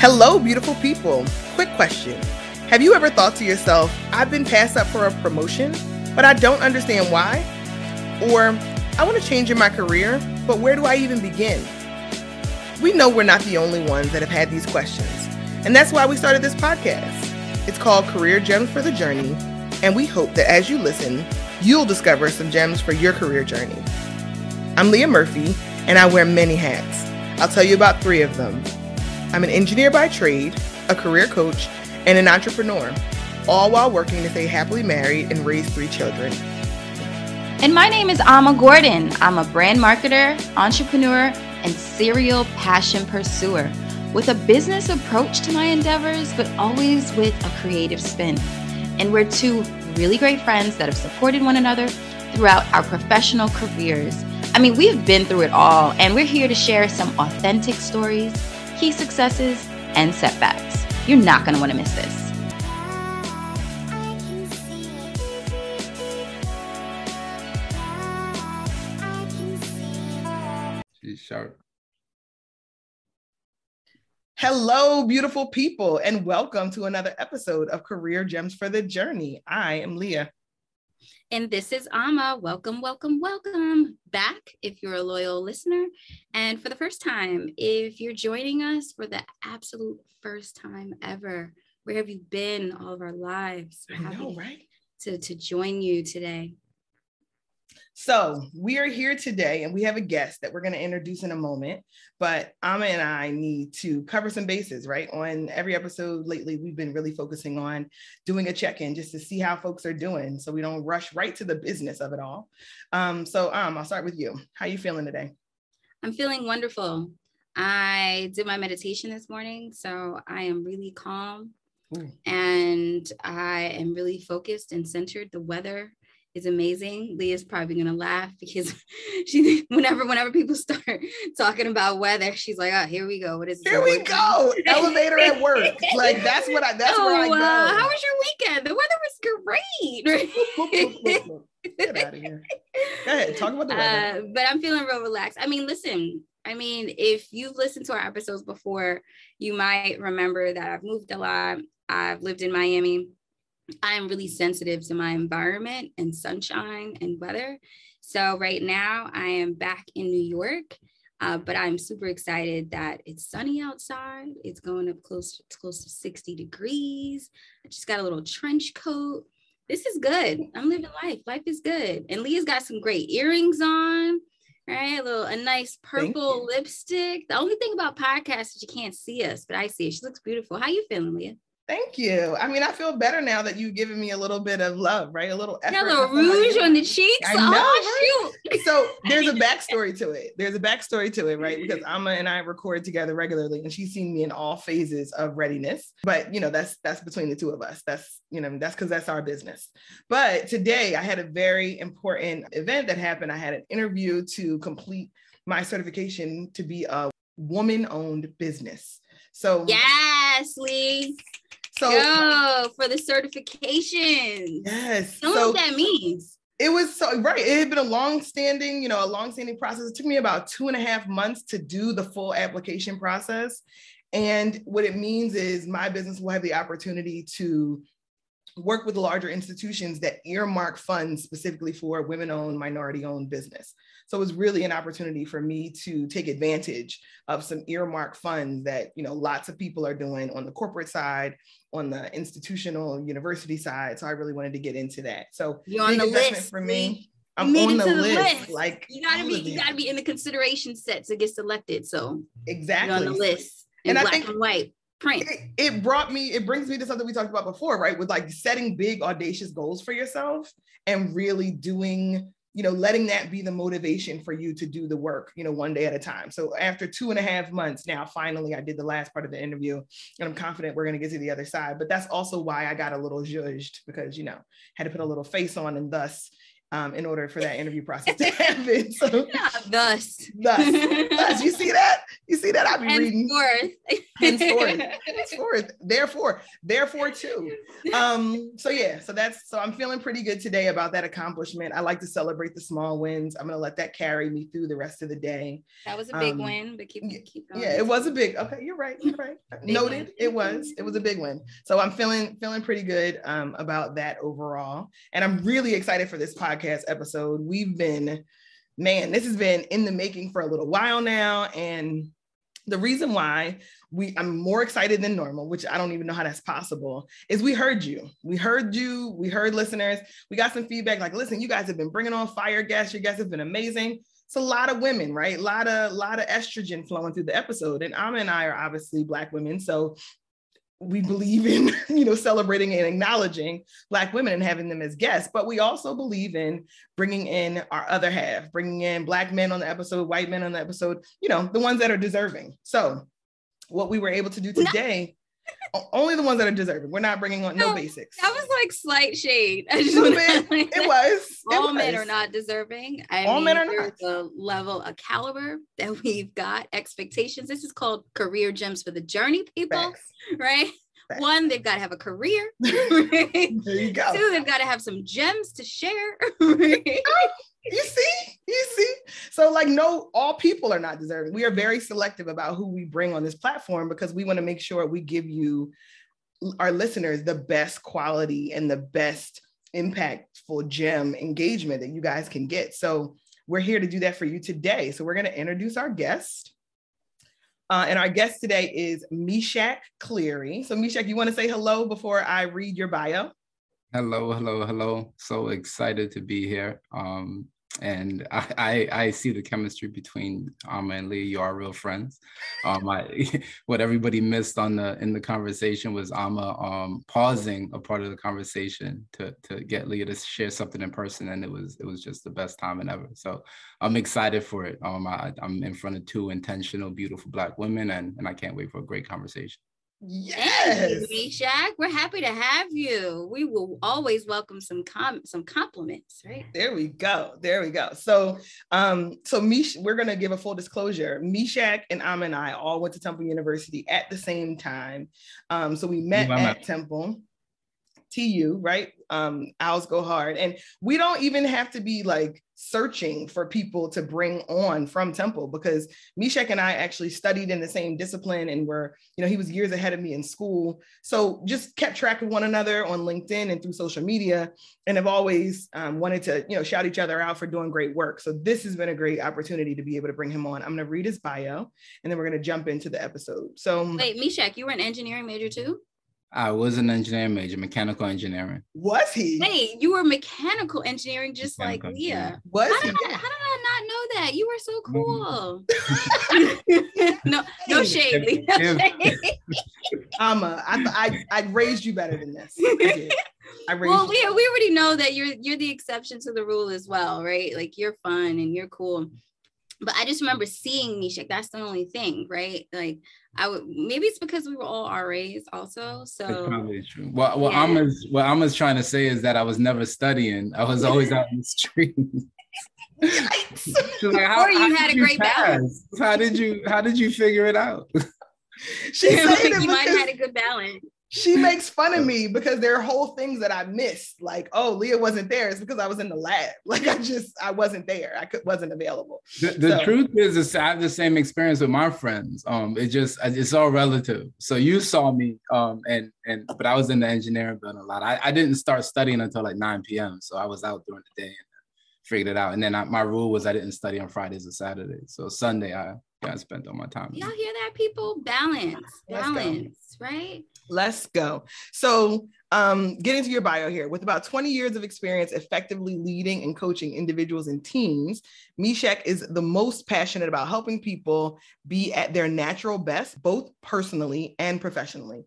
Hello, beautiful people. Quick question Have you ever thought to yourself, I've been passed up for a promotion, but I don't understand why? Or, I want to change in my career, but where do I even begin? We know we're not the only ones that have had these questions, and that's why we started this podcast. It's called Career Gems for the Journey, and we hope that as you listen, you'll discover some gems for your career journey. I'm Leah Murphy, and I wear many hats. I'll tell you about three of them. I'm an engineer by trade, a career coach, and an entrepreneur, all while working to stay happily married and raise three children. And my name is Alma Gordon. I'm a brand marketer, entrepreneur, and serial passion pursuer with a business approach to my endeavors, but always with a creative spin. And we're two really great friends that have supported one another throughout our professional careers. I mean, we've been through it all, and we're here to share some authentic stories key successes, and setbacks. You're not going to want to miss this. She's sharp. Hello, beautiful people, and welcome to another episode of Career Gems for the Journey. I am Leah. And this is Ama. Welcome, welcome, welcome back if you're a loyal listener. And for the first time, if you're joining us for the absolute first time ever, where have you been all of our lives? We're I know, right? To, to join you today. So we are here today and we have a guest that we're going to introduce in a moment. But Ama and I need to cover some bases, right? On every episode lately, we've been really focusing on doing a check-in just to see how folks are doing so we don't rush right to the business of it all. Um, so um, I'll start with you. How are you feeling today? I'm feeling wonderful. I did my meditation this morning, so I am really calm. And I am really focused and centered. The weather is amazing. Leah's probably gonna laugh because she whenever whenever people start talking about weather, she's like, "Oh, here we go. What is here we go? Elevator at work. Like that's what I. That's oh, where I oh, go. Uh, how was your weekend? The weather was great. Get out of here. Go ahead, talk about the weather. Uh, but I'm feeling real relaxed. I mean, listen. I mean, if you've listened to our episodes before, you might remember that I've moved a lot. I've lived in Miami I'm really sensitive to my environment and sunshine and weather. So right now I am back in New York, uh, but I'm super excited that it's sunny outside. It's going up close, close to 60 degrees. I just got a little trench coat. This is good. I'm living life. Life is good. And Leah's got some great earrings on right? A little a nice purple lipstick. The only thing about podcasts is you can't see us, but I see it. She looks beautiful. How you feeling, Leah? Thank you. I mean, I feel better now that you've given me a little bit of love, right? A little effort. Got a little rouge on the cheeks. I oh, know, oh, right? So there's a backstory to it. There's a backstory to it, right? Because Ama and I record together regularly, and she's seen me in all phases of readiness. But you know, that's that's between the two of us. That's you know, that's because that's our business. But today I had a very important event that happened. I had an interview to complete my certification to be a woman-owned business. So yes, Lee. So Go for the certification. Yes. Tell so, what that means. It was so right. It had been a long-standing, you know, a long-standing process. It took me about two and a half months to do the full application process. And what it means is my business will have the opportunity to work with larger institutions that earmark funds specifically for women owned, minority owned business. So it was really an opportunity for me to take advantage of some earmark funds that, you know, lots of people are doing on the corporate side, on the institutional university side. So I really wanted to get into that. So you're on the list for me. I'm on the, the list. list. Like you gotta be, you gotta be in the consideration set to get selected. So exactly on the list and black I think, and white print. It, it, brought me, it brings me to something we talked about before, right? With like setting big, audacious goals for yourself and really doing, you know, letting that be the motivation for you to do the work, you know, one day at a time. So after two and a half months now, finally, I did the last part of the interview and I'm confident we're going to get to the other side. But that's also why I got a little judged because, you know, had to put a little face on and thus um, in order for that interview process to happen. So yeah, thus. thus, thus, you see that? You see that? I'll be reading. Henceforth. Henceforth. Henceforth. Therefore, therefore too. Um, so yeah, so that's so I'm feeling pretty good today about that accomplishment. I like to celebrate the small wins. I'm gonna let that carry me through the rest of the day. That was a big Um, win, but keep keep going. Yeah, it was a big. Okay, you're right. You're right. Noted. win. It was. It was a big win. So I'm feeling feeling pretty good um, about that overall, and I'm really excited for this podcast episode. We've been, man, this has been in the making for a little while now, and the reason why we I'm more excited than normal, which I don't even know how that's possible, is we heard you. We heard you. We heard listeners. We got some feedback like, listen, you guys have been bringing on fire guests. You guys have been amazing. It's a lot of women, right? A lot of lot of estrogen flowing through the episode. And Amma and I are obviously black women, so we believe in you know celebrating and acknowledging black women and having them as guests but we also believe in bringing in our other half bringing in black men on the episode white men on the episode you know the ones that are deserving. So what we were able to do today only the ones that are deserving we're not bringing on no, No, basics That was like slight shade. I just Little wanna- bit. it was it all men was. are not deserving. I All mean, men are not. a level, a caliber that we've got, expectations. This is called career gems for the journey, people, Facts. right? Facts. One, they've got to have a career. right? there you go Two, they've got to have some gems to share. right? Oh, you see you see so like no all people are not deserving we are very selective about who we bring on this platform because we want to make sure we give you our listeners the best quality and the best impactful gem engagement that you guys can get so we're here to do that for you today so we're going to introduce our guest uh, and our guest today is Meshach Cleary. So, Meshach, you want to say hello before I read your bio? Hello, hello, hello. So excited to be here. Um, and I, I, I see the chemistry between Amma and Leah. You are real friends. Um, I, what everybody missed on the in the conversation was Amma um, pausing a part of the conversation to to get Leah to share something in person, and it was it was just the best time ever. So I'm excited for it. Um, I, I'm in front of two intentional, beautiful Black women, and and I can't wait for a great conversation. Yes. Thank you, Meshach. We're happy to have you. We will always welcome some com- some compliments, right? There we go. There we go. So, um, so Mish, we're gonna give a full disclosure. Meshach and Am and I all went to Temple University at the same time. Um, so we met Ooh, at at- Temple. TU, right? Um, owls go hard. And we don't even have to be like searching for people to bring on from Temple because Meshach and I actually studied in the same discipline and were, you know, he was years ahead of me in school. So just kept track of one another on LinkedIn and through social media and have always um, wanted to, you know, shout each other out for doing great work. So this has been a great opportunity to be able to bring him on. I'm going to read his bio and then we're going to jump into the episode. So Wait, Meshach, you were an engineering major too? I was an engineering major, mechanical engineering. was he? Wait, you were mechanical engineering just like Mechanical Leah. engineering. Was How he? did, I, how did I not know that? You were so cool. Mm-hmm. no, no shade. Lee, no If- shade. I'm a, I, I, I raised you better than this. I did. I raised well, you. we, we already know that you're you're the exception to the rule as well, right? Like you're fun and you're cool. But I just remember seeing Meshach. That's the only thing, right? Like I would maybe it's because we were all RAs also. That's So probably true. What what Yeah. Alma's what Alma's trying to say is that I was never studying. I was always out in the street. Yikes. Like, Or you did had a great pass? balance. How did you how did you figure it out? She saying like, you might have had a good balance. She makes fun of me because there are whole things that I missed. Like, oh, Leah wasn't there. It's because I was in the lab. Like, I just I wasn't there. I could, wasn't available. The, the So- truth is, is I have the same experience with my friends. Um, it just it's all relative. So you saw me, um, and and but I was in the engineering building a lot. I, I didn't start studying until like 9 p.m. So I was out during the day and figured it out. And then I, my rule was I didn't study on Fridays and Saturdays. So Sunday I I spent all my time. Y'all hear that, people? Balance, balance, right? Let's go. So, um, getting to your bio here, with about 20 years of experience effectively leading and coaching individuals and teams, Meshach is the most passionate about helping people be at their natural best, both personally and professionally.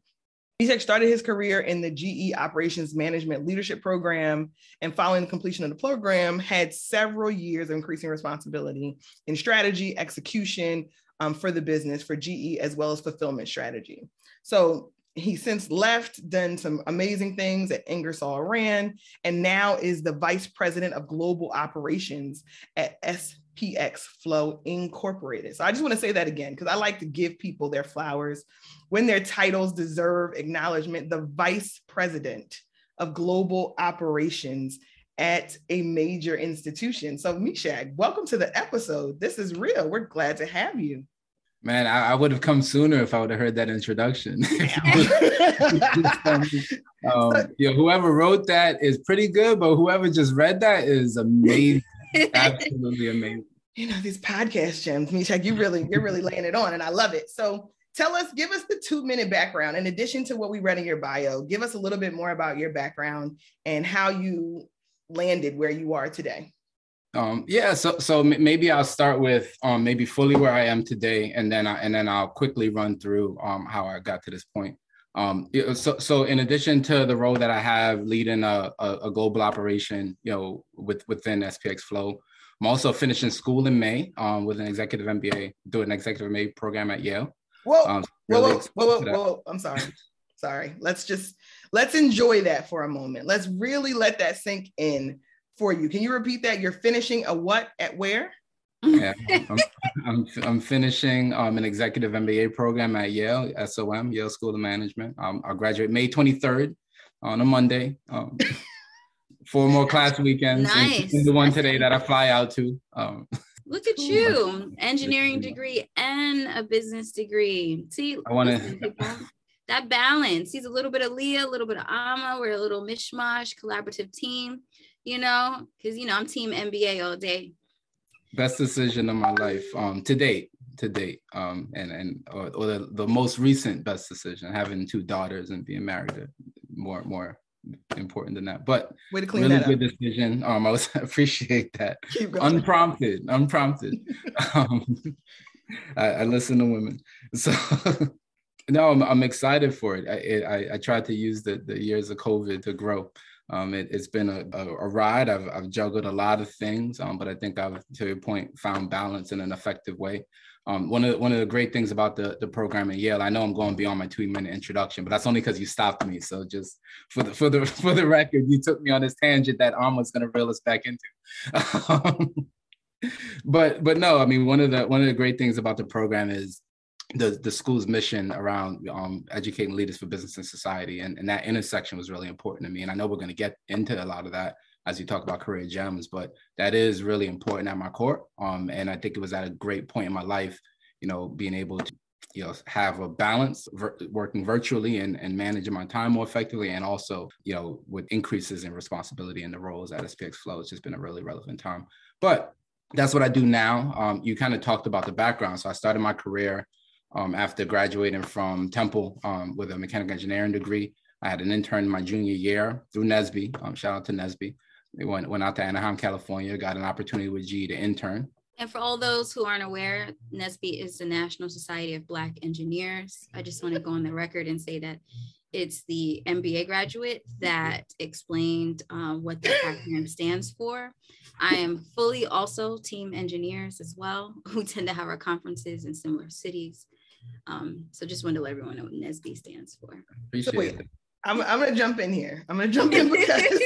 Meshach started his career in the GE Operations Management Leadership Program, and following the completion of the program, had several years of increasing responsibility in strategy, execution um, for the business for GE, as well as fulfillment strategy. So He's since left, done some amazing things at Ingersoll Rand, and now is the vice president of global operations at SPX Flow Incorporated. So I just want to say that again because I like to give people their flowers when their titles deserve acknowledgement. The vice president of global operations at a major institution. So, Meshach, welcome to the episode. This is real. We're glad to have you. Man, I, I, would have come sooner if I would have heard that introduction. um, you whoever wrote that is pretty good, but whoever just read that is amazing. Absolutely amazing. You know, these podcast gems, Meshach, you really, you're really laying it on, and I love it. So tell us, give us the two minute background. In addition to what we read in your bio, give us a little bit more about your background and how you landed where you are today. Um, yeah, so so maybe I'll start with um, maybe fully where I am today, and then I, and then I'll quickly run through um, how I got to this point. Um, so so in addition to the role that I have leading a, a, a global operation, you know, with within SPX Flow, I'm also finishing school in May um, with an executive MBA, doing an executive MBA program at Yale. Whoa, um, really whoa, whoa, whoa, whoa, whoa! I'm sorry, sorry. Let's just let's enjoy that for a moment. Let's really let that sink in for you. Can you repeat that? You're finishing a what at where? yeah, I'm, I'm, I'm, finishing um, an executive MBA program at Yale, SOM, Yale School of Management. Um, I'll graduate May 23rd on a Monday. Um, four more class weekends. Nice. the one today that I fly out to. Um, Look at you, engineering degree and a business degree. See, I want to that balance. He's a little bit of Leah, a little bit of Ama. We're a little mishmash, collaborative team you know, because you know I'm team MBA all day. Best decision of my life, um, to date, to date, um, and and or, or the, the most recent best decision, having two daughters and being married, uh, more more important than that. But Way to clean really that good up. decision. Um, I was appreciate that. Unprompted, unprompted. um, I, I listen to women, so. no, I'm, I'm excited for it. I, I, I tried to use the, the years of COVID to grow. Um, it, has been a, a, a, ride. I've, I've juggled a lot of things, um, but I think I've, to your point, found balance in an effective way. Um, one of the, one of the great things about the the program at Yale, I know I'm going beyond my two minute introduction, but that's only because you stopped me. So just for the for the for the record, you took me on this tangent that was going to reel us back into. but but no, I mean one of the one of the great things about the program is the the school's mission around um, educating leaders for business and society, and, and that intersection was really important to me. And I know we're going to get into a lot of that as you talk about career gems, but that is really important at my core. Um, and I think it was at a great point in my life, you know, being able to you know have a balance ver- working virtually and, and managing my time more effectively and also you know with increases in responsibility in the roles at spx flow it's just been a really relevant time but that's what i do now um, you kind of talked about the background so i started my career um, after graduating from Temple um, with a mechanical engineering degree. I had an intern my junior year through NSBE. Um, shout out to NSBE. We went, went out to Anaheim, California, got an opportunity with GE to intern. And for all those who aren't aware, NSBE is the National Society of Black Engineers. I just want to go on the record and say that it's the MBA graduate that explained um, what the acronym stands for. I am fully also team engineers as well, who tend to have our conferences in similar cities. Um, so just wanted to let everyone know what NSBE stands for. Appreciate so wait, it. I'm, I'm gonna jump in here. I'm gonna jump in because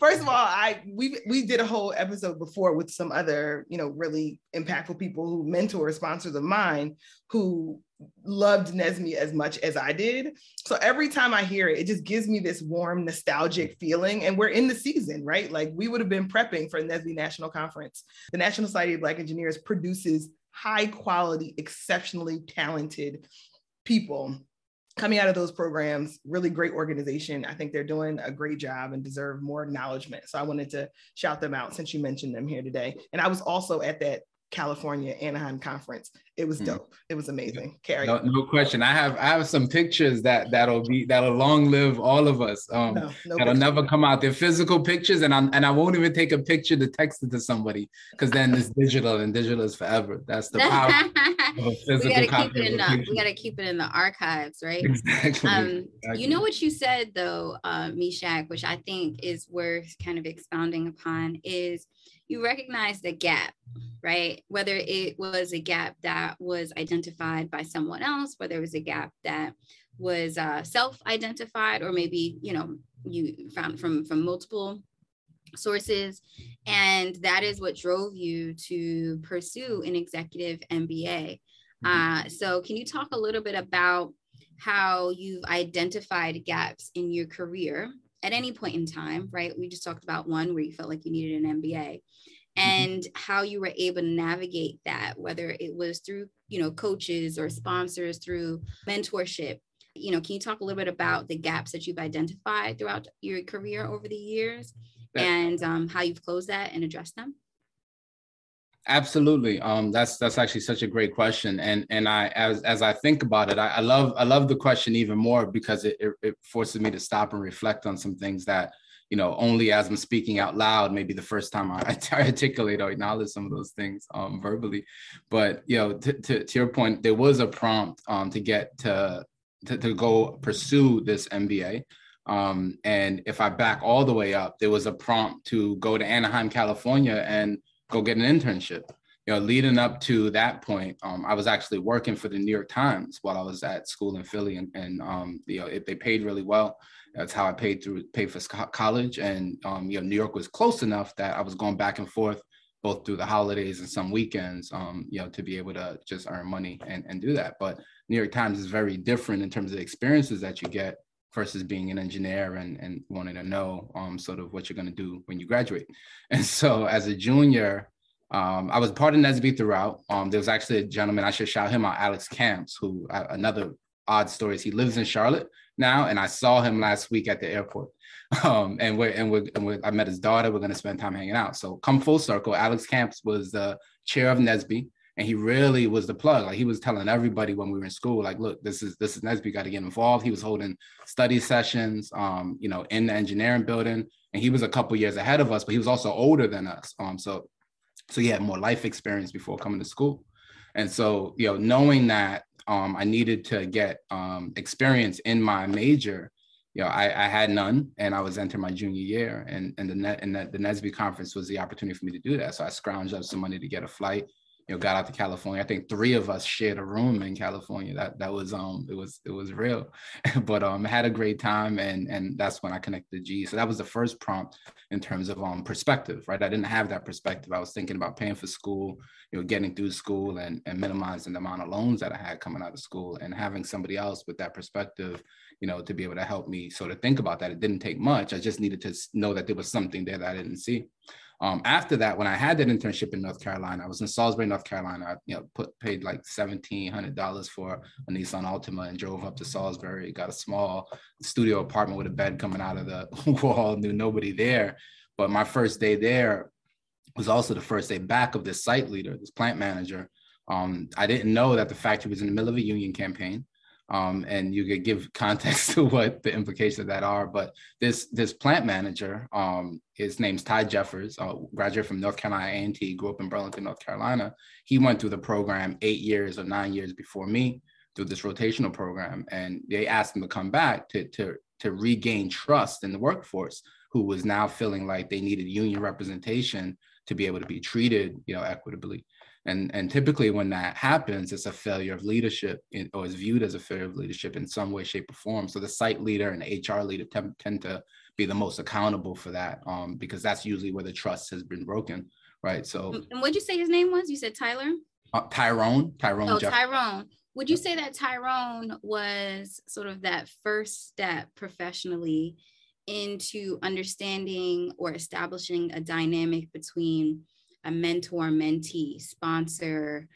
first of all, I we we did a whole episode before with some other, you know, really impactful people who mentor sponsors of mine who loved NSBE as much as I did. So every time I hear it, it just gives me this warm, nostalgic feeling. And we're in the season, right? Like we would have been prepping for NSBE National Conference. The National Society of Black Engineers produces high quality, exceptionally talented people coming out of those programs, really great organization. I think they're doing a great job and deserve more acknowledgement. So I wanted to shout them out since you mentioned them here today. And I was also at that California Anaheim conference. It was hmm. dope. It was amazing. Carrie. No, no, question. I have I have some pictures that that'll be that'll long live all of us. Um, no, no that'll never come out. They're physical pictures, and I and I won't even take a picture to text it to somebody because then it's digital, and digital is forever. That's the power of a physical we gotta keep it in the, We gotta keep it in the archives, right? Exactly. Um, exactly. You know what you said though, uh, Meshach, which I think is worth kind of expounding upon is you recognize the gap, right? Whether it was a gap that was identified by someone else, whether it was a gap that was uh, self-identified, or maybe you know you found from from multiple sources, and that is what drove you to pursue an executive MBA. Mm-hmm. Uh, so, can you talk a little bit about how you've identified gaps in your career at any point in time, right? We just talked about one where you felt like you needed an MBA mm-hmm. and how you were able to navigate that, whether it was through, you know, coaches or sponsors, through mentorship. You know, can you talk a little bit about the gaps that you've identified throughout your career over the years and um, how you've closed that and addressed them? Absolutely. Um, that's that's actually such a great question, and and I as as I think about it, I, I love I love the question even more because it, it, it forces me to stop and reflect on some things that you know only as I'm speaking out loud, maybe the first time I, I articulate or acknowledge some of those things um, verbally. But you know, to, to, to your point, there was a prompt um, to get to, to to go pursue this MBA. Um, and if I back all the way up, there was a prompt to go to Anaheim, California, and go get an internship. You know, leading up to that point, um, I was actually working for the New York Times while I was at school in Philly, and, and um, you know, it, they paid really well. That's how I paid through paid for college, and um, you know, New York was close enough that I was going back and forth both through the holidays and some weekends, um, you know, to be able to just earn money and, and do that. But New York Times is very different in terms of the experiences that you get versus being an engineer and, and wanting to know um, sort of what you're going to do when you graduate. And so as a junior, um, I was part of NSBE throughout. Um, there was actually a gentleman, I should shout him out, Alex Camps, who uh, another odd story is he lives in Charlotte now. And I saw him last week at the airport. Um, and we're, and we're, and we're, I met his daughter. We're going to spend time hanging out. So come full circle, Alex Camps was the chair of NSBE and he really was the plug. Like he was telling everybody when we were in school, like, look, this is this is NSBE, got to get involved. He was holding study sessions, um, you know, in the engineering building, and he was a couple years ahead of us, but he was also older than us. Um, so so he had more life experience before coming to school, and so you know, knowing that um, I needed to get um, experience in my major. You know, I, I had none, and I was entering my junior year, and and the net and the, the NSBE conference was the opportunity for me to do that. So I scrounged up some money to get a flight you know, got out to California. I think three of us shared a room in California. That that was um it was it was real. but um had a great time and and that's when I connected to G. So that was the first prompt in terms of um perspective, right? I didn't have that perspective. I was thinking about paying for school, you know, getting through school and and minimizing the amount of loans that I had coming out of school and having somebody else with that perspective, you know, to be able to help me sort of think about that. It didn't take much. I just needed to know that there was something there that I didn't see. Um, after that, when I had that internship in North Carolina, I was in Salisbury, North Carolina. I, you know, put paid like seventeen hundred dollars for a Nissan Altima and drove up to Salisbury. Got a small studio apartment with a bed coming out of the wall. Knew nobody there, but my first day there was also the first day back of this site leader, this plant manager. Um, I didn't know that the factory was in the middle of a union campaign um, and you could give context to what the implications of that are. But this this plant manager, um, his name's Ty Jeffers, uh, graduate from North Carolina A&T, grew up in Burlington, North Carolina. He went through the program eight years or nine years before me through this rotational program, and they asked him to come back to to to regain trust in the workforce, who was now feeling like they needed union representation to be able to be treated, you know, equitably. And, and typically when that happens, it's a failure of leadership in, or is viewed as a failure of leadership in some way, shape, or form. So the site leader and the HR leader tend, tend to be the most accountable for that um, because that's usually where the trust has been broken, right? So. And what'd you say his name was? You said Tyler? Uh, Tyrone. Tyrone. Oh, Jeff- Tyrone. Would you say that Tyrone was sort of that first step professionally into understanding or establishing a dynamic between a mentor mentee sponsor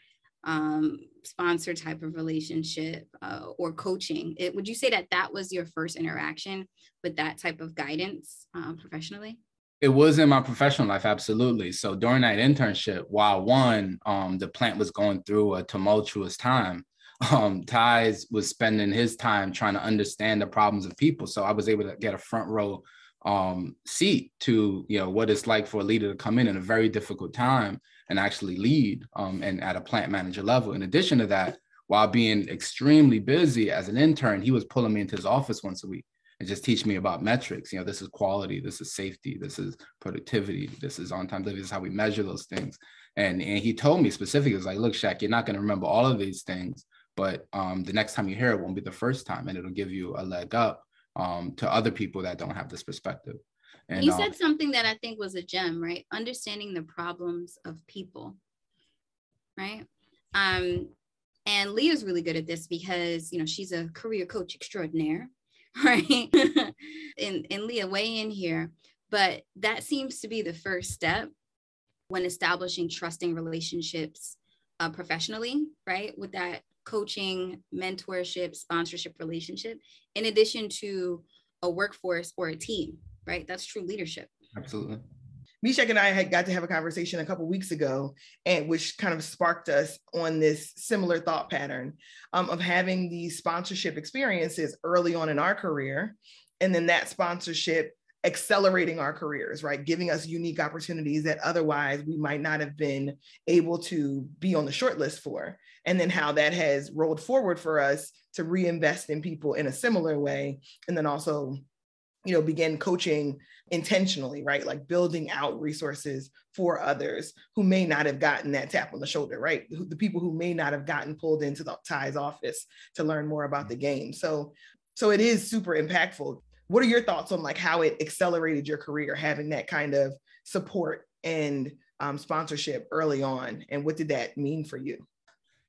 um, sponsor type of relationship uh, or coaching. It, would you say that that was your first interaction with that type of guidance uh, professionally? It was in my professional life absolutely. So during that internship while one um, the plant was going through a tumultuous time um, Ty's was spending his time trying to understand the problems of people. So I was able to get a front row um, seat to you know what it's like for a leader to come in in a very difficult time and actually lead um, and at a plant manager level. In addition to that, while being extremely busy as an intern, he was pulling me into his office once a week. and just teach me about metrics. You know, this is quality, this is safety, this is productivity, this is on time delivery, this is how we measure those things. And, and he told me specifically, was like, look, Shaq, you're not going to remember all of these things, but um, the next time you hear it won't be the first time, and it'll give you a leg up um, to other people that don't have this perspective. And you said um, something that I think was a gem, right? Understanding the problems of people, right? Um, and Leah's really good at this because you know she's a career coach extraordinaire, right? and, and Leah, weigh in here. But that seems to be the first step when establishing trusting relationships uh, professionally, right? With that coaching, mentorship, sponsorship relationship, in addition to a workforce or a team, right? That's true leadership. Absolutely. Meshach and I had got to have a conversation a couple weeks ago, and which kind of sparked us on this similar thought pattern um, of having these sponsorship experiences early on in our career, and then that sponsorship accelerating our careers, right? Giving us unique opportunities that otherwise we might not have been able to be on the short list for. And then how that has rolled forward for us to reinvest in people in a similar way. And then also, you know, begin coaching intentionally, right? Like building out resources for others who may not have gotten that tap on the shoulder, right? The people who may not have gotten pulled into the Ty's office to learn more about the game. So, so it is super impactful what are your thoughts on like how it accelerated your career having that kind of support and um, sponsorship early on and what did that mean for you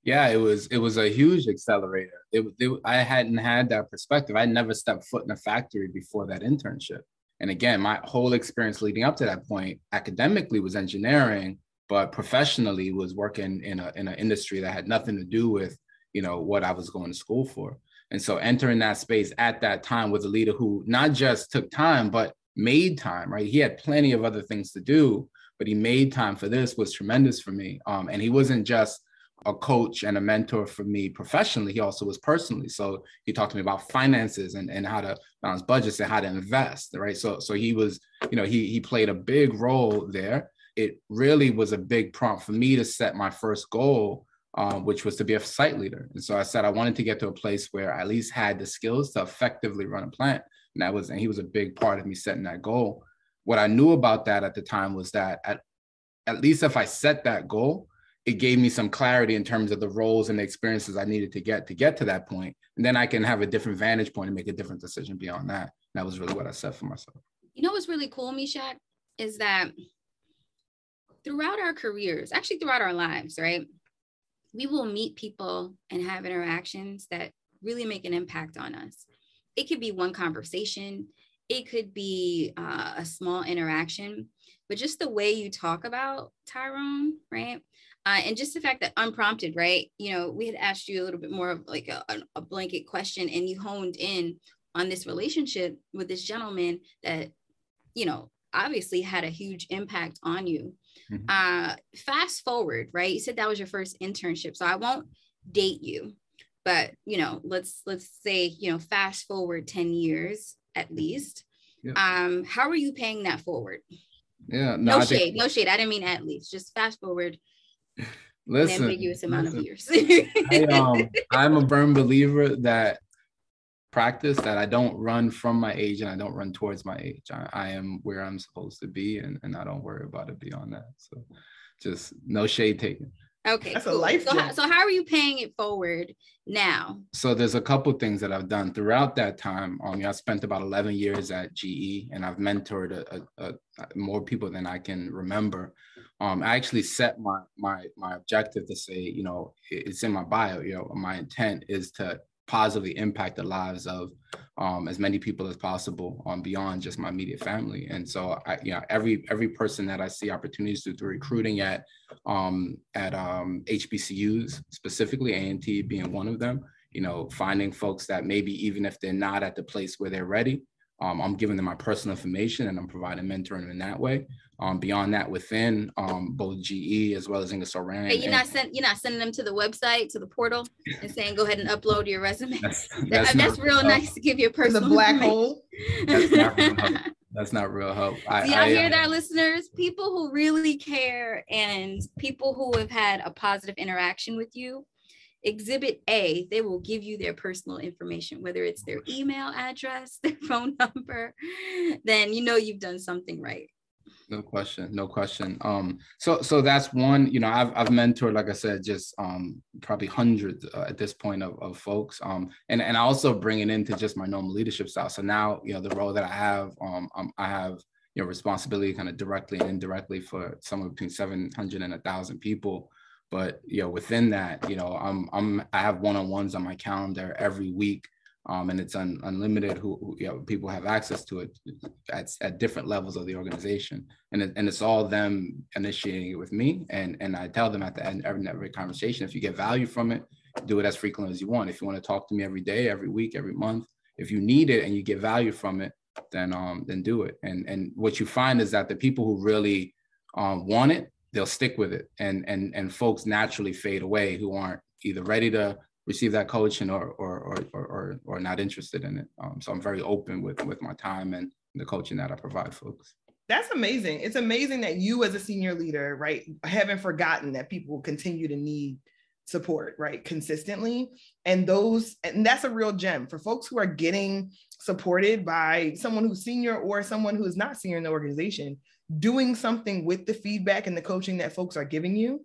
yeah it was it was a huge accelerator it, it i hadn't had that perspective I'd never stepped foot in a factory before that internship and again my whole experience leading up to that point academically was engineering but professionally was working in a in an industry that had nothing to do with you know what i was going to school for and so entering that space at that time with a leader who not just took time, but made time, right? He had plenty of other things to do, but he made time for this was tremendous for me. Um, and he wasn't just a coach and a mentor for me professionally, he also was personally. So he talked to me about finances and, and how to balance budgets and how to invest, right? So so he was, you know, he he played a big role there. It really was a big prompt for me to set my first goal um, which was to be a site leader. And so I said I wanted to get to a place where I at least had the skills to effectively run a plant. And that was, and he was a big part of me setting that goal. What I knew about that at the time was that at, at least if I set that goal, it gave me some clarity in terms of the roles and the experiences I needed to get to get to that point. And then I can have a different vantage point and make a different decision beyond that. And that was really what I set for myself. You know what's really cool, Meshach, is that throughout our careers, actually throughout our lives, right? we will meet people and have interactions that really make an impact on us. It could be one conversation, it could be uh, a small interaction, but just the way you talk about Tyrone, right? Uh, and just the fact that unprompted, right? You know, we had asked you a little bit more of like a, a blanket question, and you honed in on this relationship with this gentleman that, you know, obviously had a huge impact on you. Mm-hmm. Uh, fast forward, right? You said that was your first internship, so I won't date you, but you know, let's let's say you know, fast forward ten years at least. Yeah. Um, how are you paying that forward? Yeah, no, no shade, think- no shade. I didn't mean at least. Just fast forward. Listen, an ambiguous amount listen. of years. I, um, I'm a firm believer that practice that I don't run from my age and I don't run towards my age. I, I, am where I'm supposed to be and, and I don't worry about it beyond that. So just no shade taken. Okay. That's cool. a life. So how, so how are you paying it forward now? So there's a couple things that I've done throughout that time. Um, I spent about 11 years at GE and I've mentored a, a, a, more people than I can remember. Um, I actually set my my my objective to say, you know, it's in my bio. You know, my intent is to positively impact the lives of um, as many people as possible um, beyond just my immediate family. And so, I, you know, every every person that I see opportunities to through recruiting at um, at um, HBCUs, specifically A&T being one of them, you know, finding folks that maybe even if they're not at the place where they're ready, um, I'm giving them my personal information and I'm providing mentoring in that way. Um, beyond that, within um, both GE as well as Ingersoll Rand. Hey, you're not send, you're not sending them to the website to the portal and saying go ahead and upload your resume. That's, that's, that, that's real nice to give you a personal. The black hole. That's not real help. That's not real help. I, See, I, I hear uh, that, listeners. People who really care and people who have had a positive interaction with you exhibit A, they will give you their personal information, whether it's their email address, their phone number, then you know you've done something right. No question, no question. Um, so so that's one. You know, I've I've mentored, like I said, just um probably hundreds uh, at this point of, of folks. Um, and and I also bring it into just my normal leadership style. So now, you know, the role that I have, um, um I have you know responsibility kind of directly and indirectly for somewhere between 700 and a thousand people but you know within that you know i'm i'm i have one-on-ones on my calendar every week um, and it's un, unlimited who, who, you know people have access to it at, at different levels of the organization. And, it, and it's all them initiating it with me. And and i tell them at the end every, every conversation if you get value from it do it as frequently as you want. If you want to talk to me every day every week every month if you need it and you get value from it then um then do it. And and what you find is that the people who really um, want it they'll stick with it. And and and folks naturally fade away who aren't either ready to receive that coaching or or or or, or not interested in it. Um, so i'm very open with with my time and the coaching that i provide folks. That's amazing. It's amazing that you as a senior leader right haven't forgotten that people continue to need support right consistently. And those and that's a real gem for folks who are getting supported by someone who's senior or someone who is not senior in the organization doing something with the feedback and the coaching that folks are giving you,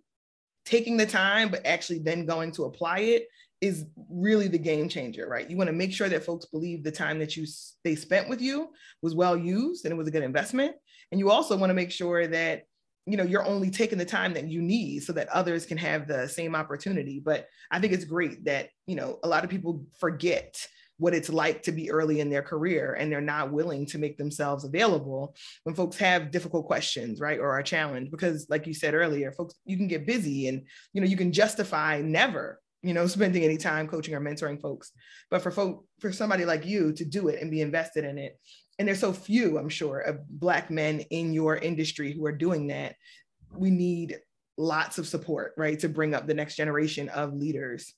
taking the time, but actually then going to apply it is really the game changer, right? You want to make sure that folks believe the time that you they spent with you was well used and it was a good investment. And you also want to make sure that you know you're only taking the time that you need so that others can have the same opportunity. But I think it's great that you know a lot of people forget what it's like to be early in their career and they're not willing to make themselves available when folks have difficult questions right or are challenged because like you said earlier folks you can get busy and you know you can justify never you know spending any time coaching or mentoring folks. But for folk for somebody like you to do it and be invested in it and there's so few i'm sure of black men in your industry who are doing that we need lots of support right to bring up the next generation of leaders.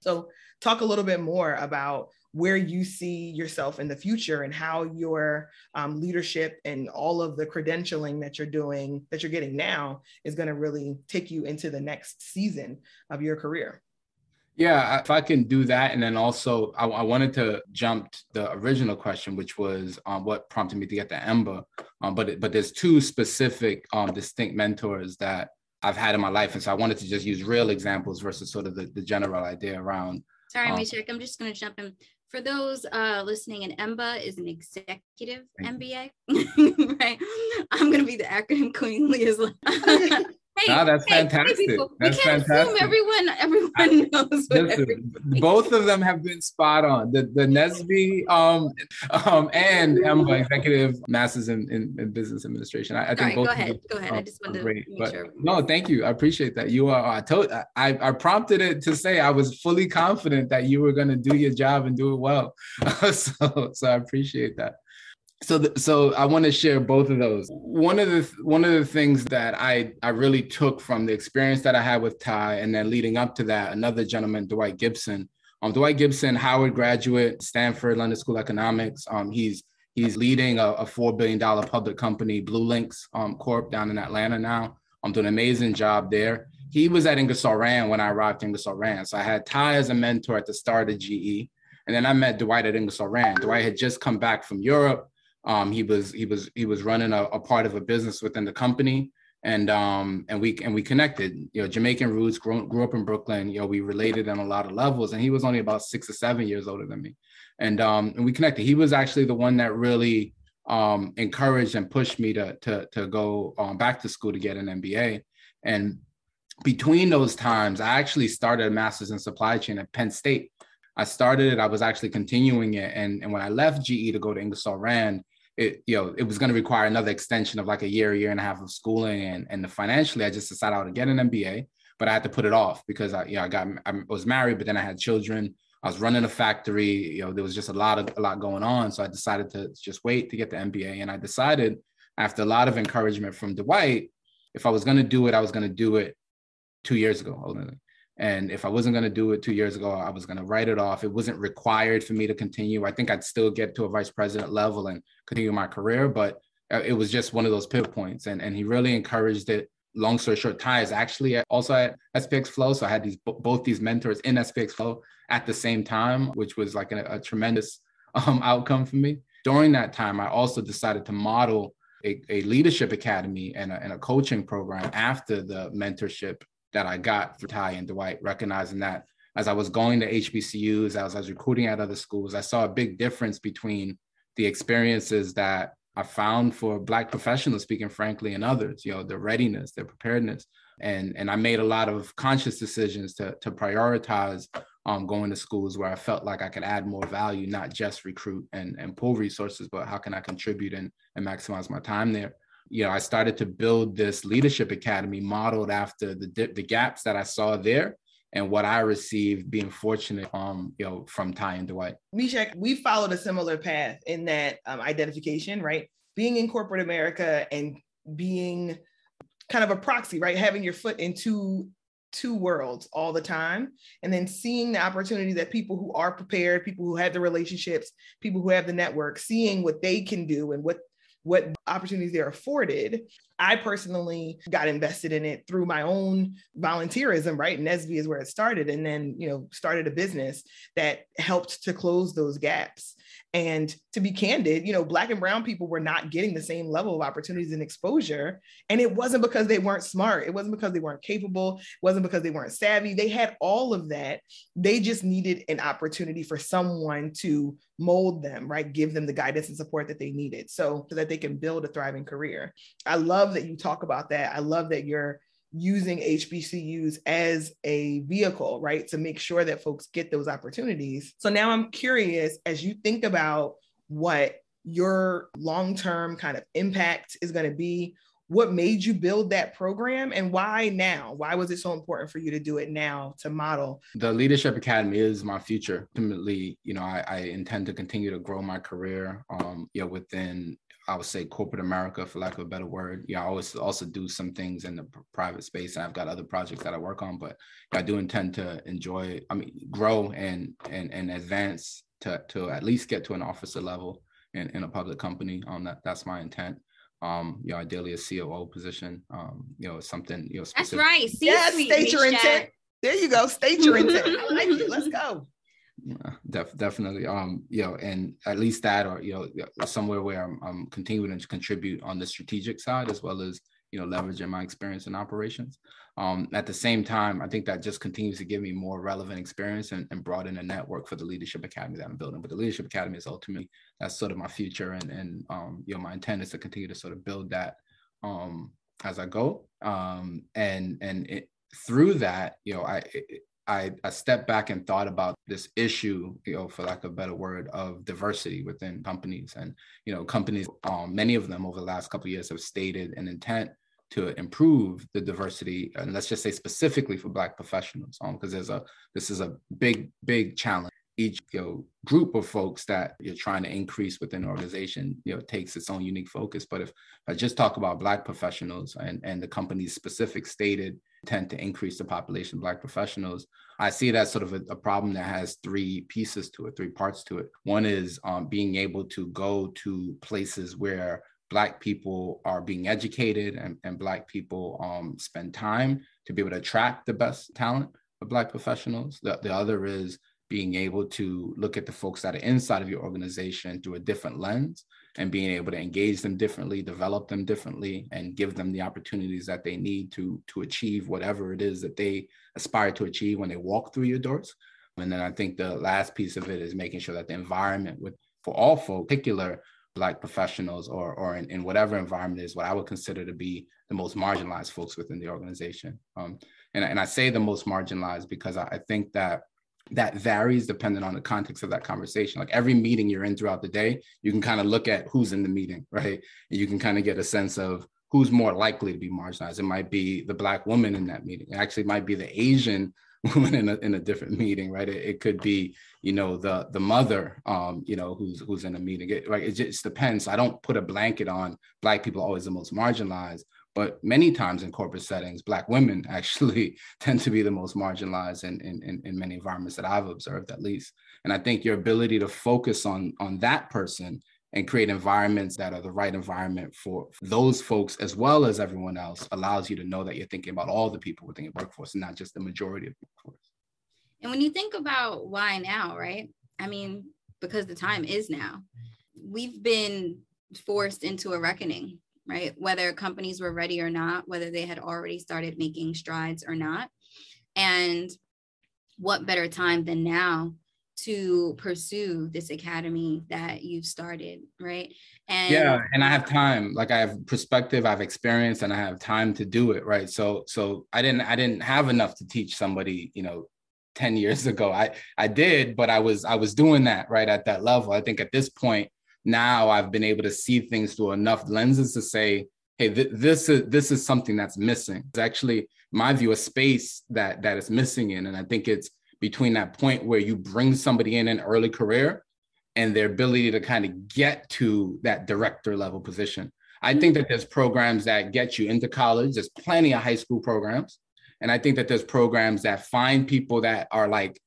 So talk a little bit more about where you see yourself in the future and how your um, leadership and all of the credentialing that you're doing that you're getting now is going to really take you into the next season of your career yeah if i can do that and then also i, I wanted to jump to the original question which was um, what prompted me to get the EMBA um, but but there's two specific um, distinct mentors that I've had in my life. And so I wanted to just use real examples versus sort of the, the general idea around. Sorry, um, I'm just going to jump in. For those uh, listening, an EMBA is an executive MBA, right? I'm going to be the acronym queen, Leah's. Hey, no, that's hey, fantastic. Hey that's we can't fantastic. assume everyone everyone knows. Listen, both of them have been spot on. The the NSBE um, um, and EMBA Executive Masters in, in, in, Business Administration. I, I think right, both. Go ahead. Go ahead. I just wanted great. to but, sure. No, thank you. I appreciate that. You are. I told. I I prompted it to say I was fully confident that you were going to do your job and do it well. so so I appreciate that so the, so i want to share both of those. One of the one of the things that i i really took from the experience that i had with ty and then leading up to that another gentleman dwight gibson. Um dwight gibson howard graduate stanford london school economics. Um he's he's leading a, a $4 billion public company BlueLinx um, corp down in atlanta now. I'm doing an amazing job there. He was at ingersoll rand when i arrived at ingersoll rand. So i had ty as a mentor at the start of ge and then i met dwight at ingersoll rand. Dwight had just come back from europe um, he was he was he was running a, a, part of a business within the company, and um, and we and we connected. You know, Jamaican roots, grew, grew up in Brooklyn. You know, we related on a lot of levels, and he was only about six or seven years older than me, and um, and we connected. He was actually the one that really um, encouraged and pushed me to to to go um, back to school to get an MBA, and between those times, I actually started a master's in supply chain at Penn State. I started it. I was actually continuing it, and and when I left GE to go to Ingersoll Rand, it you know it was going to require another extension of like a year, year and a half of schooling, and and financially, I just decided I would get an MBA, but I had to put it off because I you know I got I was married, but then I had children. I was running a factory. You know, there was just a lot of a lot going on, so I decided to just wait to get the MBA, and I decided after a lot of encouragement from Dwight, if I was going to do it, I was going to do it two years ago. And if I wasn't going to do it two years ago, I was going to write it off. It wasn't required for me to continue. I think I'd still get to a vice president level and continue my career, but uh, it was just one of those pivot points. And, and he really encouraged it. long story short, Ty is actually also at SPX Flow. So I had these both these mentors in SPX Flow at the same time, which was like a, a tremendous um, outcome for me. During that time, I also decided to model a, a leadership academy and a, and a coaching program after the mentorship that I got through Ty and Dwight, recognizing that as I was going to HBCUs, as I was recruiting at other schools, I saw a big difference between the experiences that I found for Black professionals, speaking frankly, and others, you know, their readiness, their preparedness. And, and I made a lot of conscious decisions to, to prioritize um, going to schools where I felt like I could add more value, not just recruit and, and pull resources, but how can I contribute and, and maximize my time there. You know, I started to build this leadership academy modeled after the, the gaps that I saw there and what I received being fortunate um, you know, from Ty and Dwight. Meshach, we followed a similar path in that um, identification, right? Being in corporate America and being kind of a proxy, right? Having your foot in two two worlds all the time and then seeing the opportunity that people who are prepared people who have the relationships people who have the network seeing what they can do and what what opportunities they're afforded. I personally got invested in it through my own volunteerism, right? NSBE is where it started. And then, you know, started a business that helped to close those gaps. And to be candid, you know, Black and Brown people were not getting the same level of opportunities and exposure. And it wasn't because they weren't smart. It wasn't because they weren't capable. It wasn't because they weren't savvy. They had all of that. They just needed an opportunity for someone to mold them, right? Give them the guidance and support that they needed so, so that they can build a thriving career. I love that you talk about that. I love that you're using HBCUs as a vehicle, right, to make sure that folks get those opportunities. So now I'm curious as you think about what your long term kind of impact is going to be. What made you build that program and why now? Why was it so important for you to do it now to model? The Leadership Academy is my future. Ultimately, you know, I, I intend to continue to grow my career, um, you know, within I would say corporate America, for lack of a better word. Yeah, I always also do some things in the private space, and I've got other projects that I work on. But I do intend to enjoy, I mean, grow and and and advance to to at least get to an officer level in, in a public company. Um, that that's my intent. Um, you know, ideally a COO position. Um, you know, something you know. Specific. That's right. Yes. state your intent. There you go. State your intent. I like it. Let's go. Yeah, def- definitely. Um, you know, and at least that, or you know, somewhere where I'm, I'm continuing to contribute on the strategic side as well as you know leveraging my experience in operations. Um, at the same time, I think that just continues to give me more relevant experience and, and broaden a network for the leadership academy that I'm building. But the leadership academy is ultimately that's sort of my future, and and um, you know, my intent is to continue to sort of build that um, as I go. Um, and and it, through that, you know, I it, I, I stepped back and thought about this issue, you know, for lack of a better word, of diversity within companies. And, you know, companies, um, many of them over the last couple of years have stated an intent to improve the diversity, and let's just say specifically for Black professionals, because um, there's a this is a big, big challenge each you know, group of folks that you're trying to increase within an organization you know takes its own unique focus but if i just talk about black professionals and, and the company's specific stated intent to increase the population of black professionals. I see that sort of a, a problem that has three pieces to it three parts to it. One is um, being able to go to places where black people are being educated and, and black people um, spend time to be able to attract the best talent of black professionals. The, the other is being able to look at the folks that are inside of your organization through a different lens and being able to engage them differently develop them differently and give them the opportunities that they need to to achieve whatever it is that they aspire to achieve when they walk through your doors. And then i think the last piece of it is making sure that the environment with for all folk particular black professionals or or in, in whatever environment is what i would consider to be the most marginalized folks within the organization. Um, and, and i say the most marginalized because I, I think that that varies depending on the context of that conversation. Like every meeting you're in throughout the day, you can kind of look at who's in the meeting, right? And you can kind of get a sense of who's more likely to be marginalized. It might be the black woman in that meeting. It actually might be the Asian woman in a, in a different meeting, right? It, it could be, you know, the the mother, um, you know, who's who's in a meeting. It, like it just depends. I don't put a blanket on black people always the most marginalized, but many times in corporate settings, Black women actually tend to be the most marginalized in, in, in many environments that I've observed, at least. And I think your ability to focus on, on that person and create environments that are the right environment for those folks as well as everyone else allows you to know that you're thinking about all the people within your workforce and not just the majority of the workforce. And when you think about why now, right? I mean, because the time is now. We've been forced into a reckoning, right? Whether companies were ready or not, whether they had already started making strides or not. And what better time than now to pursue this academy that you've started, right? And yeah, and I have time. Like I have perspective, I have experience, and I have time to do it, right? So, so I didn't, I didn't have enough to teach somebody, you know, 10 years ago. I I did, but I was I was doing that right at that level. I think at this point now I've been able to see things through enough lenses to say, hey, th- this is this is something that's missing. It's actually my view a space that that is missing in, and I think it's between that point where you bring somebody in an early career and their ability to kind of get to that director level position. I think that there's programs that get you into college. There's plenty of high school programs. And I think that there's programs that find people that are like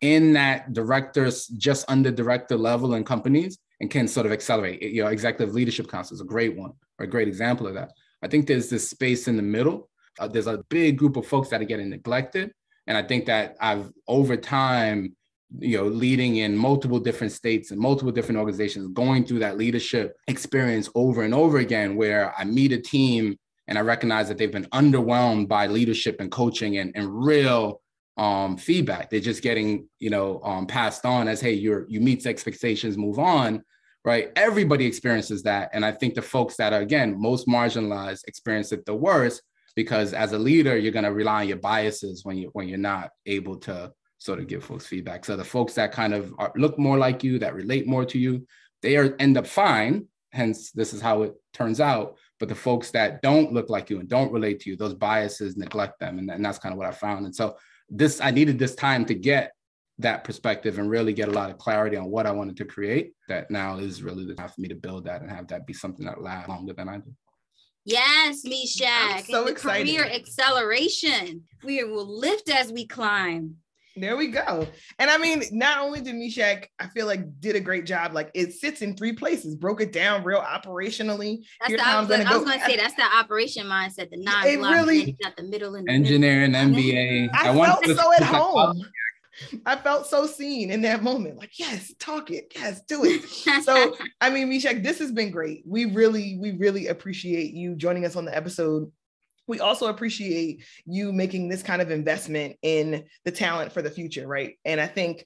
in that directors, just under director level in companies and can sort of accelerate. You know, executive leadership council is a great one or a great example of that. I think there's this space in the middle. Uh, there's a big group of folks that are getting neglected and I think that I've over time, you know, leading in multiple different states and multiple different organizations, going through that leadership experience over and over again, where I meet a team and I recognize that they've been underwhelmed by leadership and coaching and, and real um, feedback. They're just getting, you know, um, passed on as, hey, you're you meet expectations, move on, right? Everybody experiences that, and I think the folks that are again most marginalized experience it the worst because as a leader you're going to rely on your biases when you when you're not able to sort of give folks feedback. So the folks that kind of are, look more like you that relate more to you they are end up fine. Hence this is how it turns out. But the folks that don't look like you and don't relate to you those biases neglect them. And, and that's kind of what i found. And so this i needed this time to get that perspective and really get a lot of clarity on what i wanted to create that now is really the time for me to build that and have that be something that lasts longer than i do Yes, Meshach. So excited. Career acceleration. We will lift as we climb. There we go. And I mean, not only did Meshach, I feel like did a great job. Like it sits in three places, broke it down real operationally. That's the, I was, gonna, go. was gonna say that's the operation mindset, the non it really got the middle and engineering, MBA. I, I felt so at home. I felt so seen in that moment. Like, yes, talk it. Yes, do it. so, I mean, Meshach, this has been great. We really, we really appreciate you joining us on the episode. We also appreciate you making this kind of investment in the talent for the future, right? And I think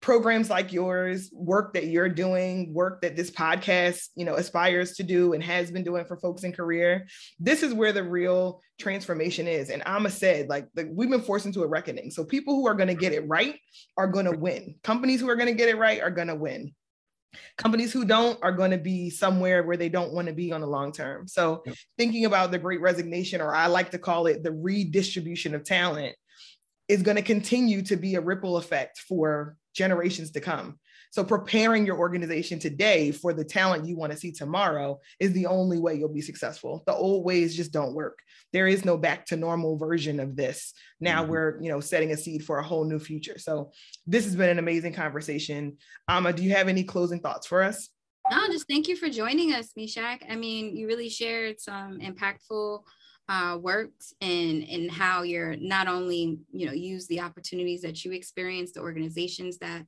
programs like yours, work that you're doing, work that this podcast, you know, aspires to do and has been doing for folks in career. This is where the real transformation is. And Ama said, like, the, we've been forced into a reckoning. So people who are going to get it right are going to win. Companies who are going to get it right are going to win. Companies who don't are going to be somewhere where they don't want to be on the long term. So, yep. thinking about the great resignation, or I like to call it the redistribution of talent, is going to continue to be a ripple effect for generations to come. So preparing your organization today for the talent you want to see tomorrow is the only way you'll be successful. The old ways just don't work. There is no back to normal version of this. Now mm-hmm. we're, you know, setting a seed for a whole new future. So this has been an amazing conversation. Ama, do you have any closing thoughts for us? No, just thank you for joining us, Meshach. I mean, you really shared some impactful uh, works and and how you're not only you know use the opportunities that you experience, the organizations that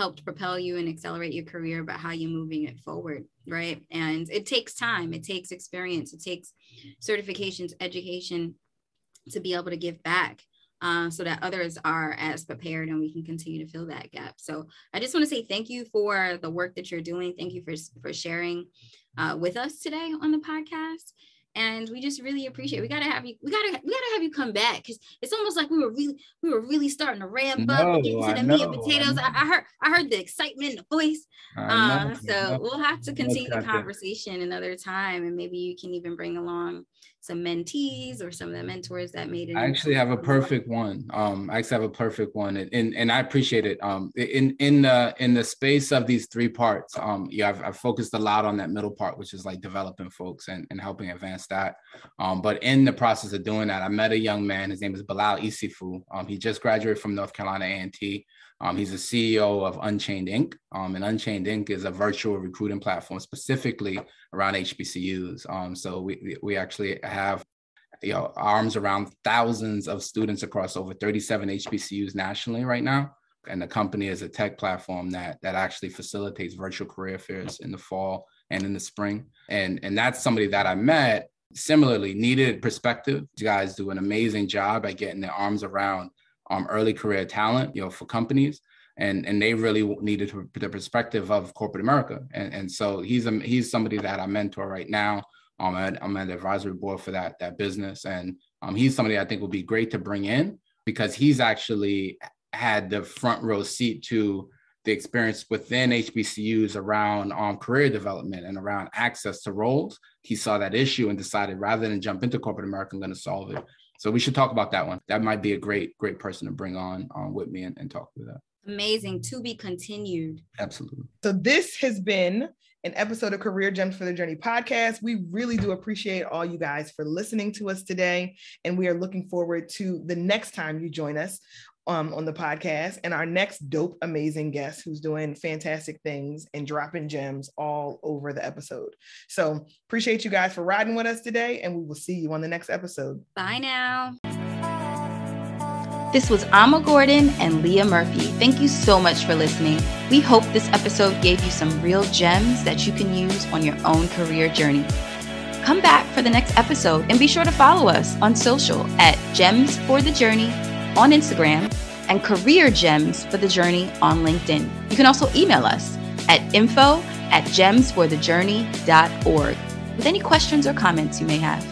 helped propel you and accelerate your career, but how you're moving it forward, right? And it takes time, it takes experience, it takes certifications, education to be able to give back. Uh, so that others are as prepared and we can continue to fill that gap. So I just want to say thank you for the work that you're doing. Thank you for, for sharing uh, with us today on the podcast and we just really appreciate it. we gotta have you we gotta we gotta have you come back because it's almost like we were really we were really starting to ramp no, up get to the meat and potatoes. I, I, heard i heard the excitement in the voice. Uh, so we'll have to continue the conversation another time and maybe you can even bring along some mentees or some of the mentors that made it. I actually have a perfect one. Um, I actually have a perfect one, and and, and I appreciate it. Um, in in the in the space of these three parts, um, yeah, I've, I've focused a lot on that middle part, which is like developing folks and, and helping advance that. Um, but in the process of doing that, I met a young man. His name is Bilal Isifu. Um, he just graduated from North Carolina A&T. Um, he's the CEO of Unchained Inc. Um, and Unchained Inc. is a virtual recruiting platform specifically around HBCUs. Um, so we we actually have you know arms around thousands of students across over 37 HBCUs nationally right now. And the company is a tech platform that that actually facilitates virtual career fairs in the fall and in the spring. And and that's somebody that I met similarly needed perspective. You guys do an amazing job at getting their arms around um, early career talent, you know, for companies. And, and they really needed the perspective of corporate America. And, and so he's a, he's somebody that I mentor right now. Um, I'm at the advisory board for that, that business. And um, he's somebody I think would be great to bring in because he's actually had the front row seat to the experience within HBCUs around um, career development and around access to roles. He saw that issue and decided rather than jump into corporate America, I'm going to solve it. So we should talk about that one. That might be a great, great person to bring on um, with me and, and talk through that. Amazing. To be continued. Absolutely. So this has been an episode of Career Gems for the Journey podcast. We really do appreciate all you guys for listening to us today. And we are looking forward to the next time you join us um, on the podcast and our next dope, amazing guest who's doing fantastic things and dropping gems all over the episode. So appreciate you guys for riding with us today, and we will see you on the next episode. Bye now. This was Ama Gordon and Leah Murphy. Thank you so much for listening. We hope this episode gave you some real gems that you can use on your own career journey. Come back for the next episode and be sure to follow us on social at Gems for the Journey on Instagram and Career Gems for the Journey on LinkedIn. You can also email us at info at gemsforthejourney.org with any questions or comments you may have.